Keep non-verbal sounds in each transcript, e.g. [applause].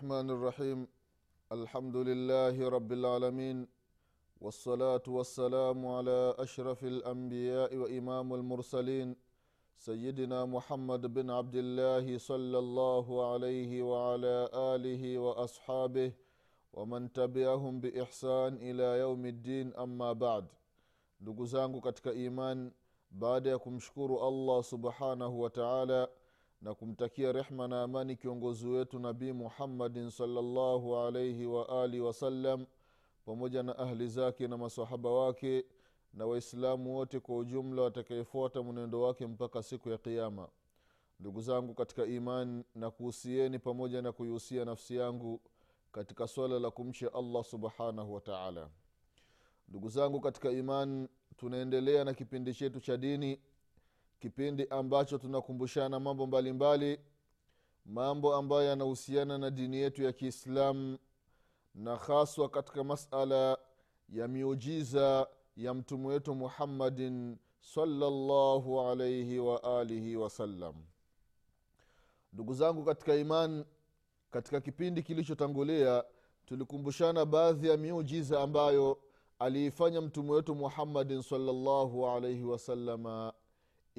الرحمن الرحيم. الحمد لله رب العالمين والصلاة والسلام على أشرف الأنبياء وإمام المرسلين سيدنا محمد بن عبد الله صلى الله عليه وعلى آله وأصحابه ومن تبعهم بإحسان إلى يوم الدين. أما بعد ndugu zangu katika iman baada ya kumshukuru allah na kumtakia rehma na amani kiongozi wetu nabii muhammadin salllahu alaihi waalihi wasallam pamoja na ahli zake na masahaba wake na waislamu wote kwa ujumla watakayefuata mwenendo wake mpaka siku ya qiama ndugu zangu katika imani na kuhusieni pamoja na kuihusia nafsi yangu katika swala la kumcha allah subhanahu wa taala. Ndugu zangu katika imani tunaendelea na kipindi chetu cha dini kipindi ambacho tunakumbushana mambo mbalimbali mbali, mambo ambayo yanahusiana na dini yetu ya kiislamu na haswa katika masala ya miujiza ya mtume wetu muhammadin salallahu alaihi waalihi wasallam ndugu zangu katika iman katika kipindi kilichotangulia tulikumbushana baadhi ya miujiza ambayo aliifanya mtume wetu muhammadin salallahu alaihi wasalama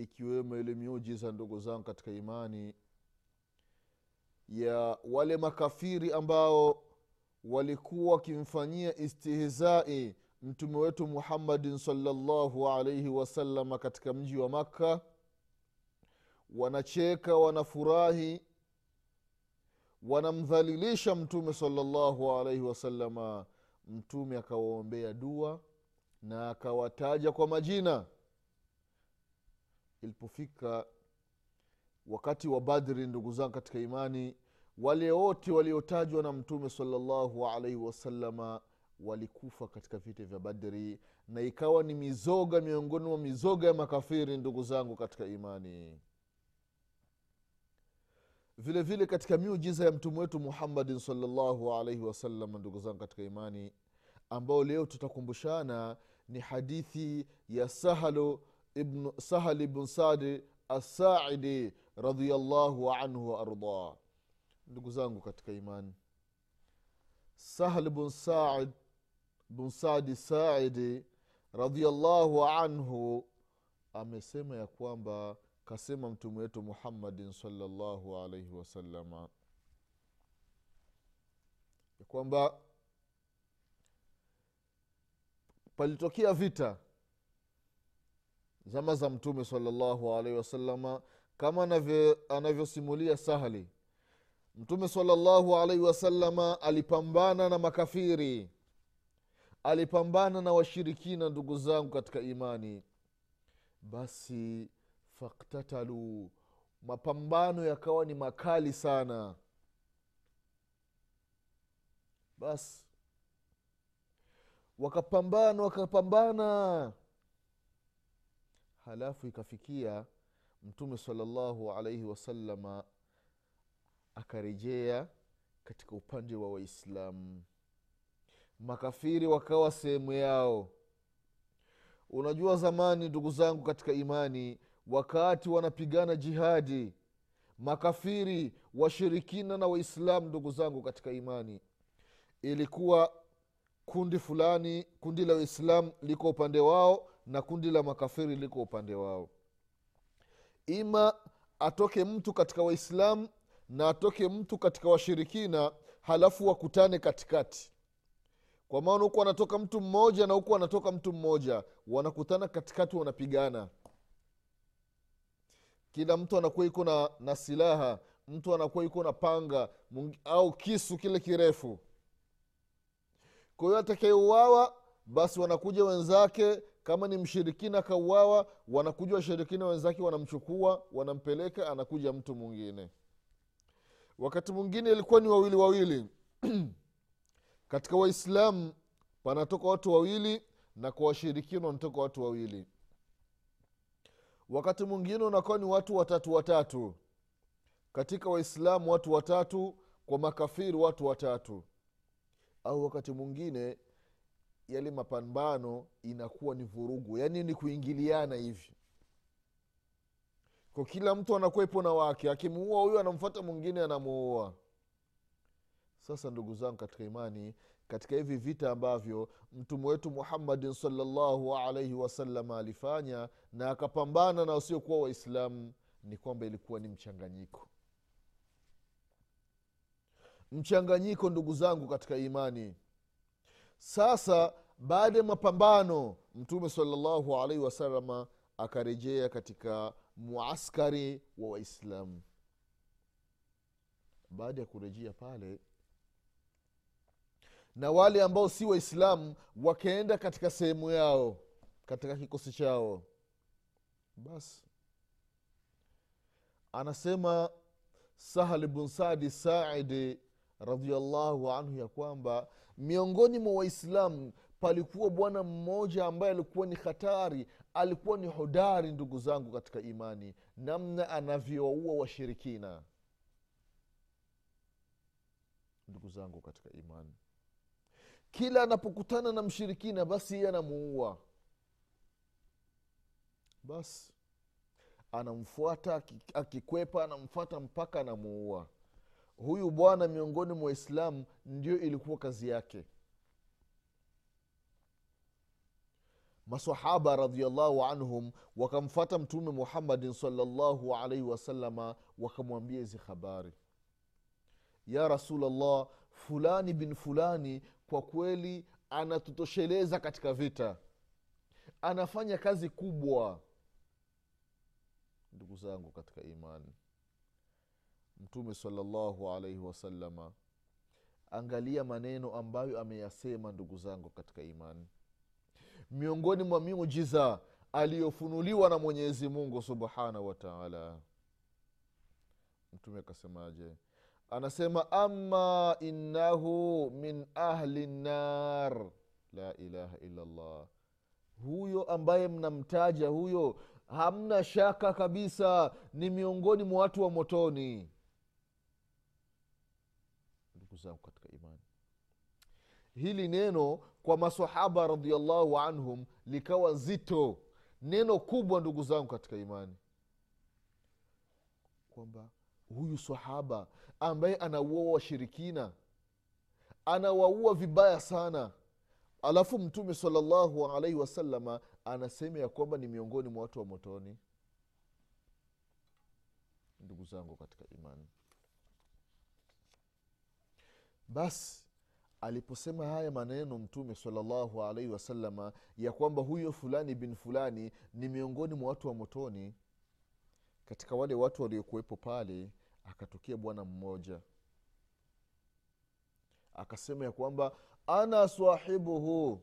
ikiwemo ile miujiza ndugu zangu katika imani ya wale makafiri ambao walikuwa wakimfanyia istihzai mtume wetu muhammadin salllahu alaihi wasalama katika mji wa makka. Wanacheka wanafurahi wanamdhalilisha mtume salllahu alaihi wasalama mtume akawaombea dua na akawataja kwa majina ilipofika wakati wa badri ndugu zangu katika imani wale wote waliotajwa na mtume salllahu alaihi wasalama walikufa katika vita vya badri na ikawa ni mizoga miongoni mwa mizoga ya makafiri ndugu zangu katika imani. Vile vile katika miujiza ya mtume wetu muhammadin salllahu alaihi wasallam ndugu zangu katika imani ambao leo tutakumbushana ni hadithi ya sahalu ibn, sahal ibn sadi assaidi radiallahu anhu waardah ndugu zangu katika imani sahal bn said bn sadi saidi radiallahu anhu amesema ya kwamba kasema mtume wetu muhammadin salllahu alaihi wasalama ya kwamba palitokea vita zama za mtume salllahu alaihi wasalama kama anavyosimulia sahli. Mtume salllahu alaihi wasalama alipambana na makafiri. Alipambana na washirikina ndugu zangu katika imani. Basi faktatalu mapambano yakawa ni makali sana. Basi wakapambana wakapambana halafu ikafikia mtume salallahu alaihi wasalama akarejea katika upande wa waislamu. Makafiri wakawa sehemu yao. Unajua zamani ndugu zangu katika imani wakati wanapigana jihadi makafiri washirikina na waislamu ndugu zangu katika imani ilikuwa kundi fulani kundi la waislamu liko upande wao na kundi la makafiri liko upande wao. Ima atoke mtu katika waislamu na atoke mtu katika washirikina halafu wakutane katikati. Kwa maana huku anatoka mtu mmoja na huku anatoka mtu mmoja wanakutana katikati wanapigana. Kila mtu anakuwa iko na, na silaha mtu anakuwa iko na panga mungi, au kisu kile kirefu. Kwa hiyo atakayeuawa basi wanakuja wenzake kama ni mshirikina akauawa wanakuja washirikina wenzake wanamchukua wanampeleka anakuja mtu mwingine. Wakati mwingine ilikuwa ni wawili wawili. [clears throat] Katika waislamu panatoka watu wawili na kwa washirikina wanatoka watu wawili. Wakati mwingine unakuwa ni watu watatu watatu. Katika waislamu watu watatu kwa makafiri watu watatu. Au wakati mwingine yale mapambano inakuwa ni vurugu. Yaani ni kuingiliana hivi. Kwa kila mtu anakwepo na wake. Akimuua huyu anamfata mwingine anamuua. Sasa ndugu zangu katika imani katika hivi vita ambavyo mtume wetu muhammadin salllahu alaihi wasallam alifanya na akapambana na wasiokuwa waislamu ni kwamba ilikuwa ni mchanganyiko. Mchanganyiko ndugu zangu katika imani. Sasa baada ya mapambano mtume salllahu alaihi wasalama akarejea katika muaskari wa waislamu. Baada ya kurejea pale na wale ambao si waislamu wakaenda katika sehemu yao katika kikosi chao. Basi anasema sahal bn sadi saidi radiallahu anhu ya kwamba miongoni mwa waislamu palikuwa bwana mmoja ambaye alikuwa ni hatari alikuwa ni hodari ndugu zangu katika imani namna anavyowaua washirikina. Ndugu zangu katika imani. Kila anapokutana na mshirikina basi yeye anamuua. Basi anamfuata akikwepa anamfuata mpaka anamuua. Huyu bwana miongoni mwa waislamu ndio ilikuwa kazi yake masahaba radiallahu anhum wakamfata mtume muhammadin salllahu alaihi wasalama wakamwambia hizi habari. Ya rasulllah fulani bin fulani kwa kweli anatutosheleza katika vita. Anafanya kazi kubwa. Ndugu zangu katika imani mtume salallahu alaihi wasalama angalia maneno ambayo ameyasema ndugu zangu katika imani miongoni mwa miujiza aliyofunuliwa na mwenyezi mungu subhanahu wa taala. Mtume akasemaje? Anasema ama innahu min ahli nar la ilaha illallah. Huyo ambaye mnamtaja huyo hamna shaka kabisa ni miongoni mwa watu wa motoni. Ndugu zangu katika imani hili neno kwa masahaba radiallahu anhum likawa zito neno kubwa ndugu zangu katika imani. Kwamba huyu sahaba ambaye anaua washirikina anawaua vibaya sana. Alafu mtume salallahu alaihi wasalama anasema ya kwamba ni miongoni mwa watu wa motoni. Ndugu zangu katika imani. Basi aliposema haya maneno mtume salallahu alaihi wasalama ya kwamba huyo fulani bin fulani ni miongoni mwa watu wa motoni katika wale watu waliokuwepo pale akatokea bwana mmoja. Akasema ya kwamba ana sahibuhu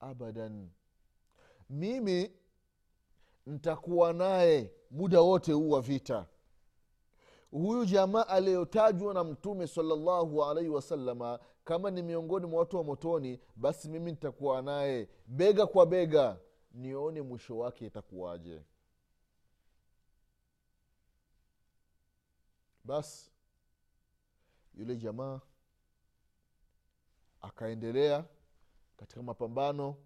abadan mimi ntakuwa naye muda wote huu wa vita huyu jamaa aliyotajwa na mtume salllahu alaihi wasalama kama ni miongoni mwa watu wa motoni basi mimi nitakuwa naye. Bega kwa bega nione mwisho wake itakuwaje. Basi yule jamaa akaendelea katika mapambano.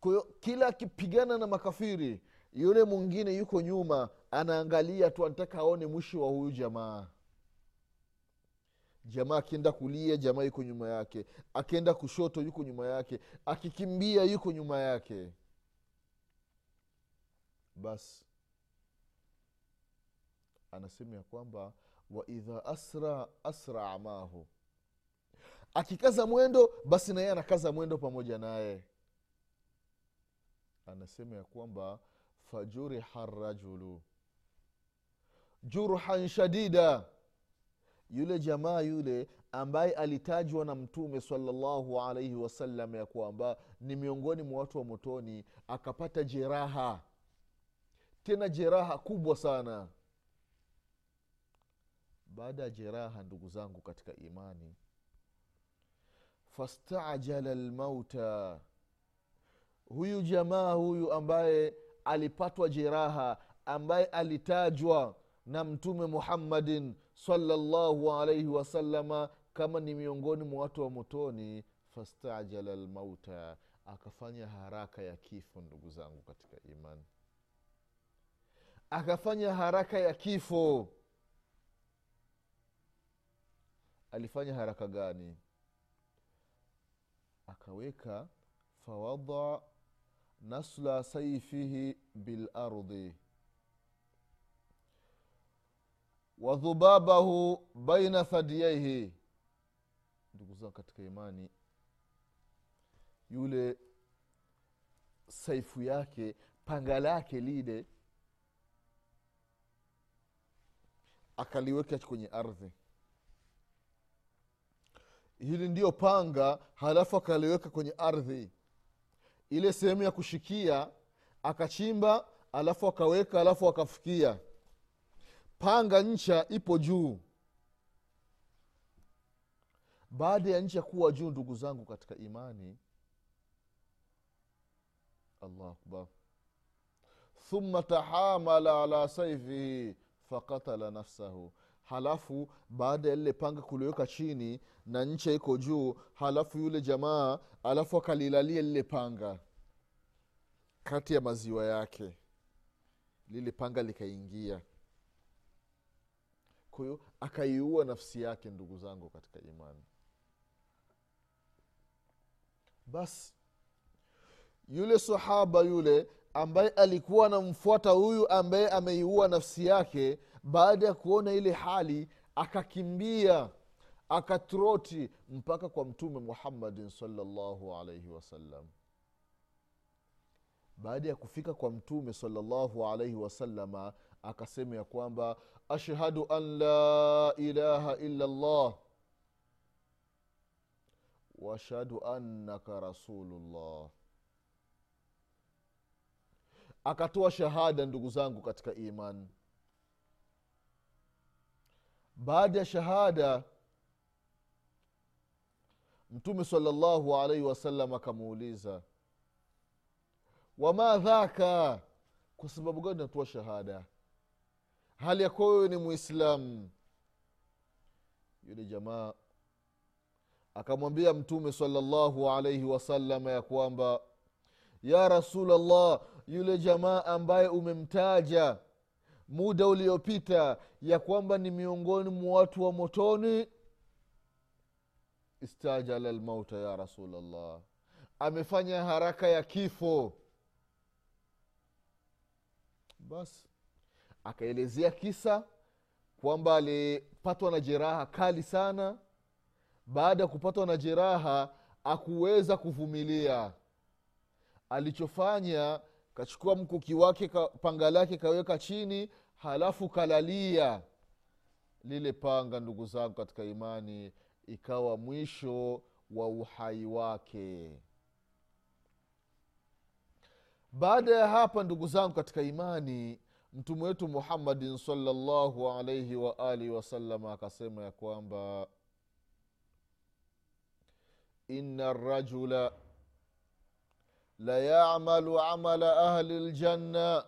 Kwahiyo kila akipigana na makafiri yule mwingine yuko nyuma anaangalia tu anataka aone mwisho wa huyu jamaa. Jamaa akienda kulia jamaa yuko nyuma yake. Akienda kushoto yuko nyuma yake. Akikimbia yuko nyuma yake. Basi anasema ya kwamba waidha asra asraa mahu akikaza mwendo basi naye anakaza mwendo pamoja naye. Anasema ya kwamba fajuriha rajulu jurhan shadida. Yule jamaa yule ambaye alitajwa na mtume salallahu alaihi wasallam ya kwamba ni miongoni mwa watu wa motoni akapata jeraha. Tena jeraha kubwa sana. Baada ya jeraha ndugu zangu katika imani fastajala lmauta huyu jamaa huyu ambaye alipatwa jeraha ambaye alitajwa na mtume muhammadin salllahu alaihi wasalama kama ni miongoni mwa watu wa motoni fastajala lmauta akafanya haraka ya kifo ndugu zangu katika imani. Akafanya haraka ya kifo. Alifanya haraka gani? Akaweka fawadaa nasla saifihi wadhubabahu baina thadiyaihi. Ndugu zangu katika imani yule saifu yake panga lake lile akaliweka kwenye ardhi. Hili ndiyo panga halafu akaliweka kwenye ardhi. Ile sehemu ya kushikia akachimba alafu akaweka alafu akafukia panga ncha ipo juu. Baada ya ncha kuwa juu ndugu zangu katika imani allahu akbar. Thumma tahamala ala saifihi fakatala nafsahu. Halafu baada ya lile panga kuliweka chini na ncha iko juu halafu yule jamaa alafu akalilalia lile panga kati ya maziwa yake lile panga likaingia hiyo akaiua nafsi yake ndugu zangu katika imani. Basi yule sahaba yule ambaye alikuwa anamfuata huyu ambaye ameiua nafsi yake baada ya kuona ile hali akakimbia akatroti mpaka kwa mtume muhammadin salllahu alaihi wasallam baada ya kufika kwa mtume salllahu alaihi wasalama akasema ya kwamba ashhadu an la ilaha illa llah أنك رسول الله akatoa shahada ndugu zangu katika imani baada ya shahada mtume salllahu alaihi wasallam akamuuliza wama dhaka? Kwa sababu gani natoa shahada hali ya kuwa wewe ni mwislamu yule jamaa akamwambia mtume salllahu alaihi wasalama ya kwamba ya rasulllah yule jamaa ambaye umemtaja muda uliopita ya kwamba ni miongoni mwa watu wa motoni istajala lmauta ya rasulllah amefanya haraka ya kifo. Basi akaelezea kisa kwamba alipatwa na jeraha kali sana. Baada ya kupatwa na jeraha akuweza kuvumilia. Alichofanya kachukua mkuki wake ka, panga lake kaweka chini halafu kalalia. Lile panga ndugu zangu katika imani ikawa mwisho wa uhai wake. Baada ya hapa ndugu zangu katika imani mtume wetu muhammadin salllahu alaihi waalihi wasalama akasema ya kwamba ina rajula ليعمل عمل أهل الجنة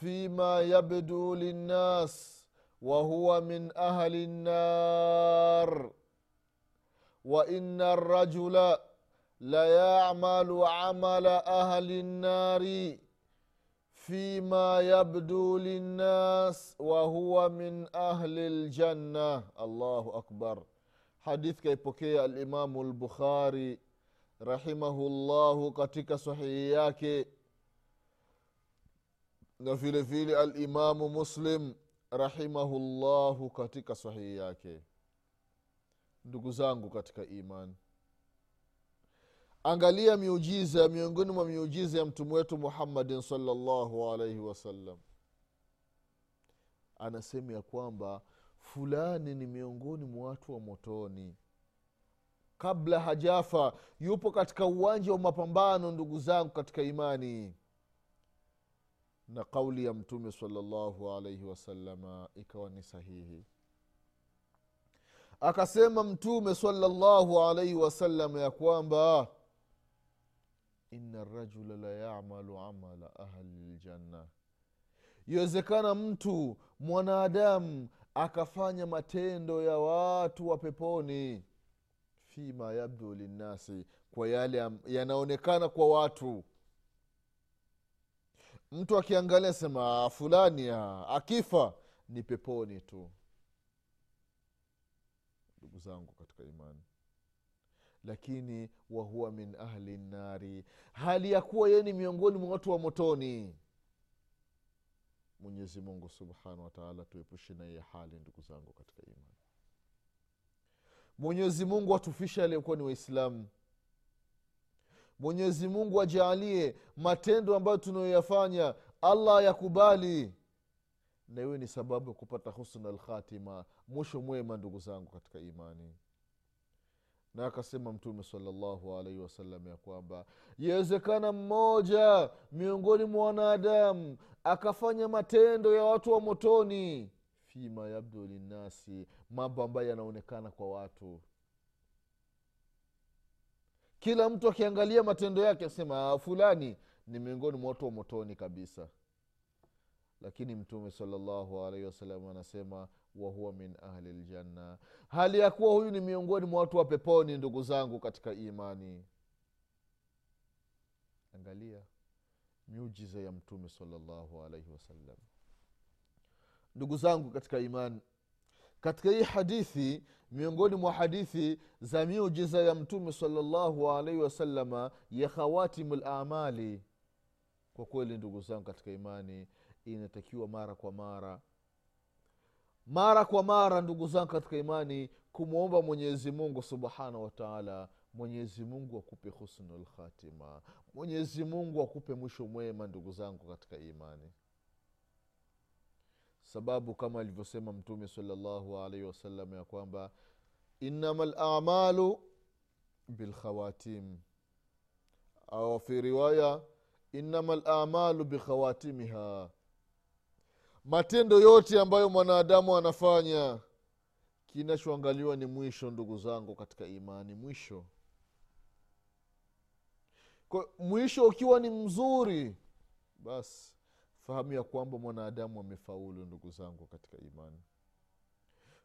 فيما يبدو للناس وهو من أهل النار وإن الرجل ليعمل عمل أهل النار فيما يبدو للناس وهو من أهل الجنة الله أكبر حديث كيبوكي الإمام البخاري rahimahullahu katika sahihi yake na vile vile alimamu muslim rahimahullahu katika sahihi yake ndugu zangu katika imani angalia miujiza miongoni mwa miujiza ya mtume wetu muhammadin salllahu alaihi wasallam anasema ya kwamba fulani ni miongoni mwa watu wa motoni. Kabla hajafa yupo katika uwanja wa mapambano ndugu zangu katika imani. Na kauli ya mtume salllahu alaihi wasalama ikawa ni sahihi. Akasema mtume salllahu alaihi wasalama ya kwamba ina rajula la yamalu amala ahli ljanna iwezekana mtu mwanadamu akafanya matendo ya watu wa peponi. Fima yabdu linnasi kwa yale yanaonekana kwa watu. Mtu akiangalia sema fulani ya, akifa ni peponi tu. Ndugu zangu katika imani lakini wahuwa min ahli nnari. Hali ya kuwa yeye ni miongoni mwa watu wa motoni. Mwenyezi mungu subhanahu wataala tuepushe na hiye hali ndugu zangu katika imani. Mwenyezi mungu atufishe aliyekuwa ni waislamu. Mwenyezi mungu ajaalie matendo ambayo tunayoyafanya. Allah yakubali. Na iwe ni sababu ya kupata husna lkhatima mwisho mwema ndugu zangu katika imani na akasema mtume salallahu alaihi wasallam ya kwamba yawezekana mmoja miongoni mwa wanadamu akafanya matendo ya watu wa motoni. Fima yabdu linnasi mambo ambayo yanaonekana kwa watu. Kila mtu akiangalia matendo yake asema fulani ni miongoni mwa watu wa motoni kabisa. Lakini mtume salallahu alaihi wasallam anasema wahuwa min ahli ljanna hali ya kuwa huyu ni miongoni mwa watu wa peponi ndugu zangu katika imani. Angalia miujiza ya mtume salllahu alaihi wasallam ndugu zangu katika imani katika hii hadithi miongoni mwa hadithi za miujiza ya mtume salllahu alaihi wasalama ya khawatimu lamali kwa kweli ndugu zangu katika imani inatakiwa mara kwa mara mara kwa mara ndugu zangu katika imani kumwomba mwenyezi mungu subhanahu wataala mwenyezi mungu akupe husnul lkhatima mwenyezi mungu akupe mwisho mwema ndugu zangu katika imani. Sababu kama alivyosema mtume salllahu alaihi wasallam ya kwamba innama lamalu bilkhawatim au fi riwaya innama lamalu bikhawatimiha matendo yote ambayo mwanadamu anafanya kinachoangaliwa ni mwisho ndugu zangu katika imani mwisho. Kwa mwisho ukiwa ni mzuri basi fahamu ya kwamba mwanadamu amefaulu ndugu zangu katika imani.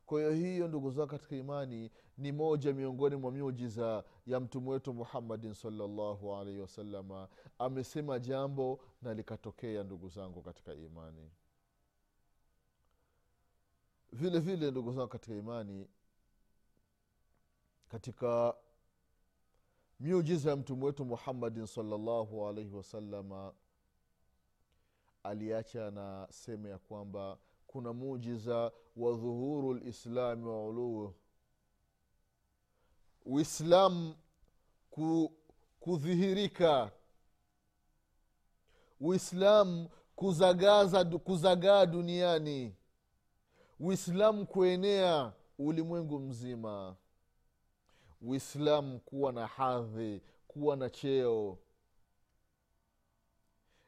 Kwa hiyo hiyo ndugu zangu katika imani ni moja miongoni mwa miujiza ya mtume wetu muhammadin salllahu alaihi wasalama amesema jambo na likatokea ndugu zangu katika imani vile vile ndugu zangu katika imani katika miujiza ya mtume wetu muhammadin salllahu alaihi wasalama aliacha na seme ya kwamba kuna mujiza wa dhuhuru lislami wa uluhu uislamu ku, kudhihirika. Uislamu kuzagaa duniani uislamu kuenea ulimwengu mzima. Uislamu kuwa na hadhi kuwa na cheo.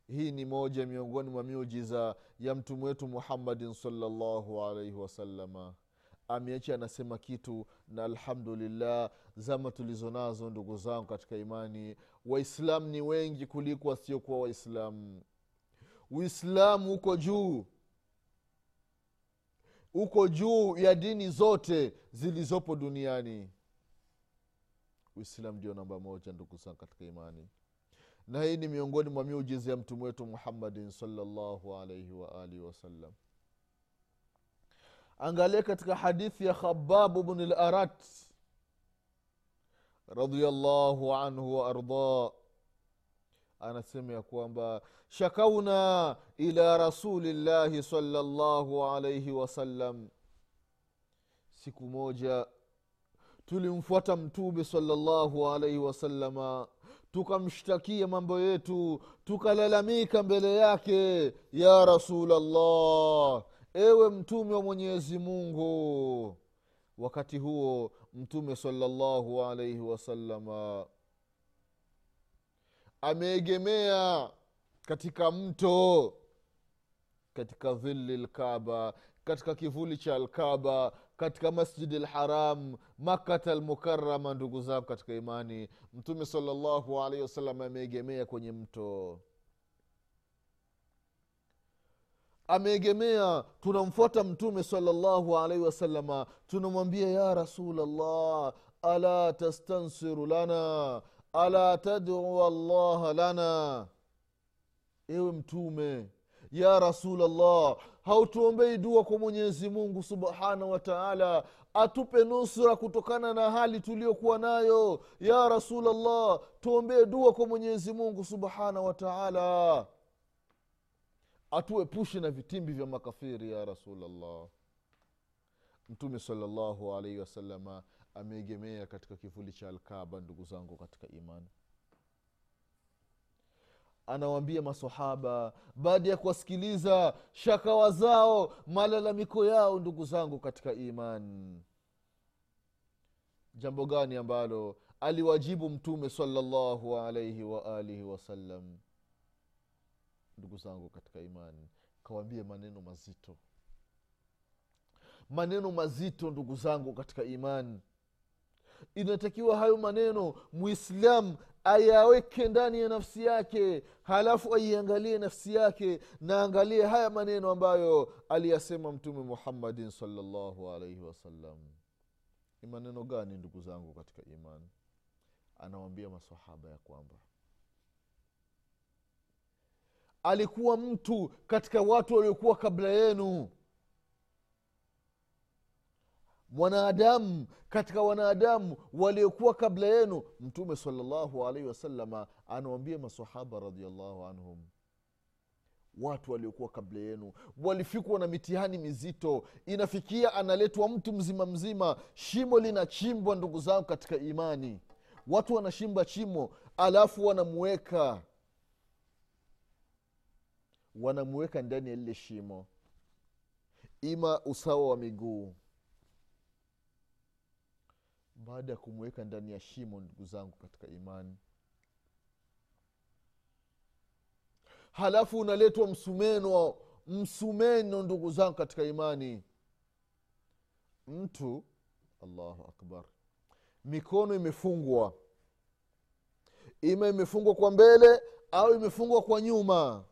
Hii ni moja miongoni mwa miujiza ya mtume wetu muhammadin salllahu alaihi wasalama ameacha anasema kitu na alhamdulillah zama tulizo nazo ndugu zangu katika imani waislamu ni wengi kuliko wasiokuwa waislamu. Uislamu uko juu uko juu ya dini zote zilizopo duniani. Uislamu ndio namba moja ndugu zangu katika imani. Na hii ni miongoni mwa miujiza ya mtume wetu muhammadin salllahu alaihi waalihi wasallam angalia katika hadithi ya khababu bni larat radiallahu anhu waardah anasema ya kwamba shakauna ila rasulillahi salllahu alaihi wasallam siku moja tulimfuata mtume salllahu alaihi wasalama tukamshtakia mambo yetu tukalalamika mbele yake ya rasulllah ewe mtume wa mwenyezi mungu. Wakati huo mtume salllahu alaihi wasalama ameegemea katika mto katika dhili lkaba katika kivuli cha alkaba katika masjidi lharam makata lmukarama ndugu zangu katika imani. Mtume salllahu alaihi wasallam ameegemea kwenye mto. Ameegemea tunamfuata mtume salllahu alaihi wasalama tunamwambia ya rasulllah ala tastansiru lana ala tadua llah lana. Ewe mtume ya rasulllah hautuombei dua kwa mwenyezi mungu subhanahu wa atupe nusra kutokana na hali tuliyokuwa nayo. Ya rasulllah tuombee dua kwa mwenyezi mungu subhanahu wa atuepushe na vitimbi vya makafiri ya rasulllah mtume salllahu alaihi wasalama ameegemea katika kivuli cha alkaba ndugu zangu katika imani. Anawaambia masahaba baada ya kuwasikiliza shakawa zao malalamiko yao ndugu zangu katika imani. Jambo gani ambalo aliwajibu mtume salallahu alaihi waalihi wasallam ndugu zangu katika imani. Kawambie maneno mazito. Maneno mazito ndugu zangu katika imani inatakiwa hayo maneno muislamu ayaweke ndani ya nafsi yake halafu aiangalie nafsi yake na angalie haya maneno ambayo aliyasema mtume muhammadin salllahu alaihi wasallam ni maneno gani ndugu zangu katika imani? Anawambia masahaba ya kwamba alikuwa mtu katika watu waliokuwa kabla yenu mwanadamu katika wanadamu waliokuwa kabla yenu mtume salllahu alaihi wasalama anawambia masahaba radiallahu anhum watu waliokuwa kabla yenu walifikwa na mitihani mizito inafikia analetwa mtu mzima mzima shimo linachimbwa ndugu zangu katika imani. Watu wanashimba chimo alafu wanamuweka wanamuweka ndani ya lile shimo. Ima usawa wa miguu baada ya kumweka ndani ya shimo ndugu zangu katika imani. Halafu unaletwa msumeno msumeno ndugu zangu katika imani. Mtu allahu akbar mikono imefungwa. Ima imefungwa kwa mbele au imefungwa kwa nyuma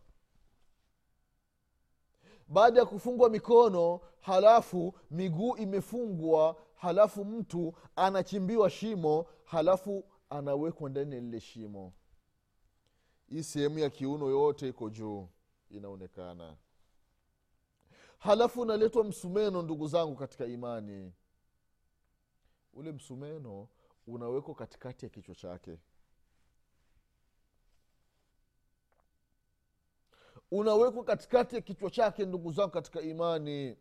baada ya kufungwa mikono halafu miguu imefungwa halafu mtu anachimbiwa shimo halafu anawekwa ndani ya lile shimo. Hii sehemu ya kiuno yote iko juu inaonekana. Halafu unaletwa msumeno ndugu zangu katika imani. Ule msumeno unawekwa katikati ya kichwa chake unawekwa katikati ya kichwa chake ndugu zangu katika imani.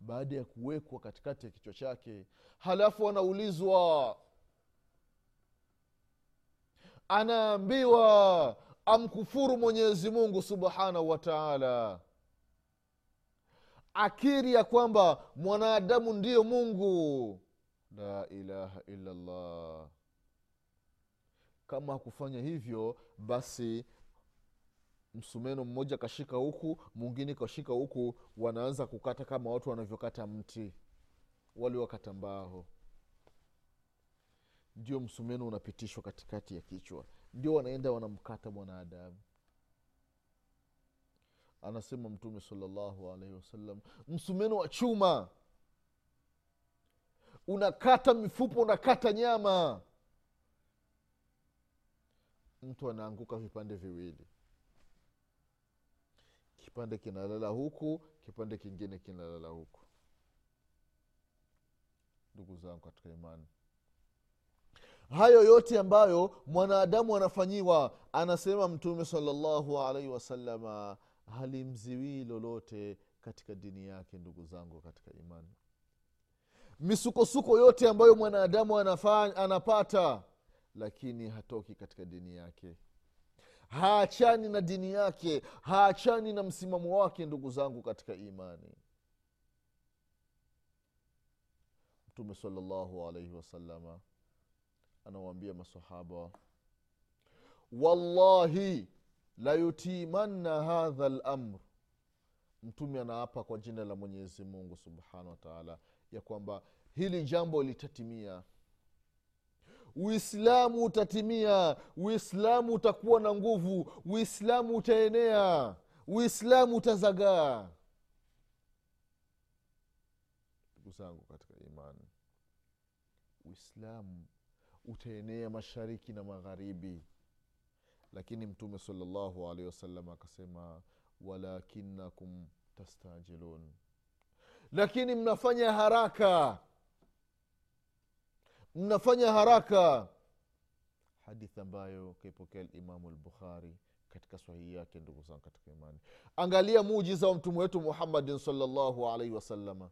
Baada ya kuwekwa katikati ya kichwa chake halafu anaulizwa anaambiwa amkufuru mwenyezi mungu subhanahu wa taala. Akiri ya kwamba mwanadamu ndiyo mungu. La ilaha illallah. Kama hakufanya hivyo basi msumeno mmoja kashika huku mwingine kashika huku wanaanza kukata kama watu wanavyokata mti. Waliwakata mbaho ndio msumeno unapitishwa katikati ya kichwa. Ndio wanaenda wanamkata mwanadamu. Anasema mtume salallahu alaihi wasallam msumeno wa chuma. Unakata mifupa unakata nyama. Mtu anaanguka vipande viwili kipande kinalala huku kipande kingine kinalala huku. Ndugu zangu katika imani. Hayo yote ambayo mwanadamu anafanyiwa anasema mtume salallahu alaihi wasalama halimziwii lolote katika dini yake ndugu zangu katika imani. Misukosuko yote ambayo mwanadamu anapata lakini hatoki katika dini yake haachani na dini yake haachani na msimamo wake ndugu zangu katika imani. Mtume salllahu alaihi wasalama anawaambia masahaba wallahi layutimanna hadha lamr mtume anaapa kwa jina la mwenyezi mungu subhanahu wataala ya kwamba hili jambo litatimia uislamu utatimia uislamu utakuwa na nguvu uislamu utaenea uislamu utazagaa. Ndugu zangu katika imani uislamu utaenea mashariki na magharibi. Lakini mtume salllahu alehi wasallam akasema walakinakum tastajilun. Lakini mnafanya haraka mnafanya haraka. Hadithi ambayo kaipokea limamu lbukhari katika sahihi yake ndugu zangu katika imani. Angalia muujiza wa mtume wetu muhammadin salllahu alaihi wasalama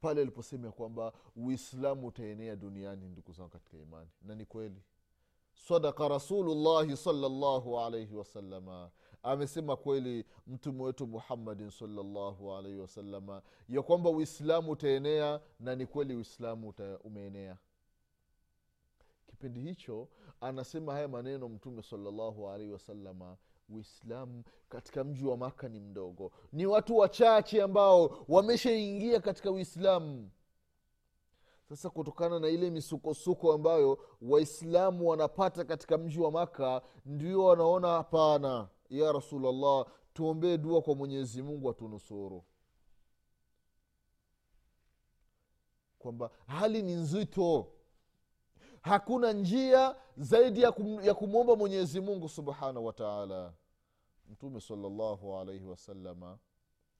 pale aliposema kwamba uislamu utaenea duniani ndugu zangu katika imani. Na ni kweli. Sadaka rasulullahi salllahu alaihi wasalama amesema kweli mtume wetu muhammadin salllahu alaihi wasalama ya kwamba uislamu utaenea na ni kweli uislamu umeenea. Kipindi hicho anasema haya maneno mtume salllahu alaihi wasalama uislamu katika mji wa maka ni mdogo. Ni watu wachache ambao wameshaingia katika uislamu. Sasa kutokana na ile misukosuko ambayo waislamu wanapata katika mji wa maka ndio wanaona hapana ya rasulllah tuombee dua kwa mwenyezi mungu atunusuru. Kwamba hali ni nzito. Hakuna njia zaidi ya, kum, ya kumwomba mwenyezi mungu subhanahu wataala mtume salllahu alaihi wasalama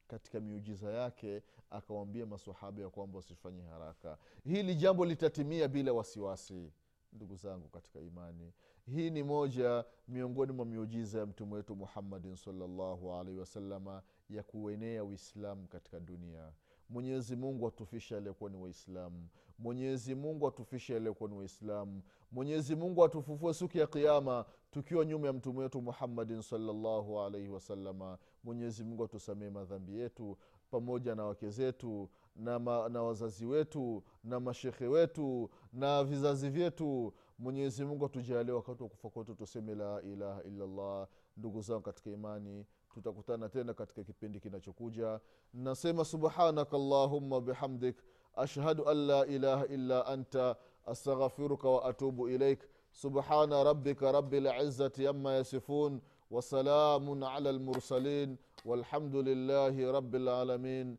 katika miujiza yake akawambia masahaba ya kwamba wasifanye haraka. Hili jambo litatimia bila wasiwasi ndugu zangu katika imani. Hii ni moja miongoni mwa miujiza ya mtume wetu muhammadin salllahu alaihi wasalama ya kuenea uislamu katika dunia. Mwenyezi mungu atufishe aliyekuwa ni waislamu. Mwenyezi mungu atufishe aliyekuwa ni waislamu. Mwenyezi mungu atufufue siku ya kiama tukiwa nyuma ya mtume wetu muhammadin salllahu alaihi wasalama mwenyezi mungu atusamee madhambi yetu pamoja na wake zetu na, ma, na wazazi wetu na mashehe wetu na vizazi vyetu. Mwenyezi mungu atujalie wakati wa kufa kwetu tuseme la ilaha illallah. Ndugu zangu katika imani tutakutana tena katika kipindi kinachokuja. Nasema subhanaka llahuma bihamdik. Ashhadu an la ilaha illa anta. Astaghfiruka wa atubu ilaik. Subhana rabika rabi lizati ama yasifun. Wasalamun ala lmursalin walhamdu lillahi rabi lalamin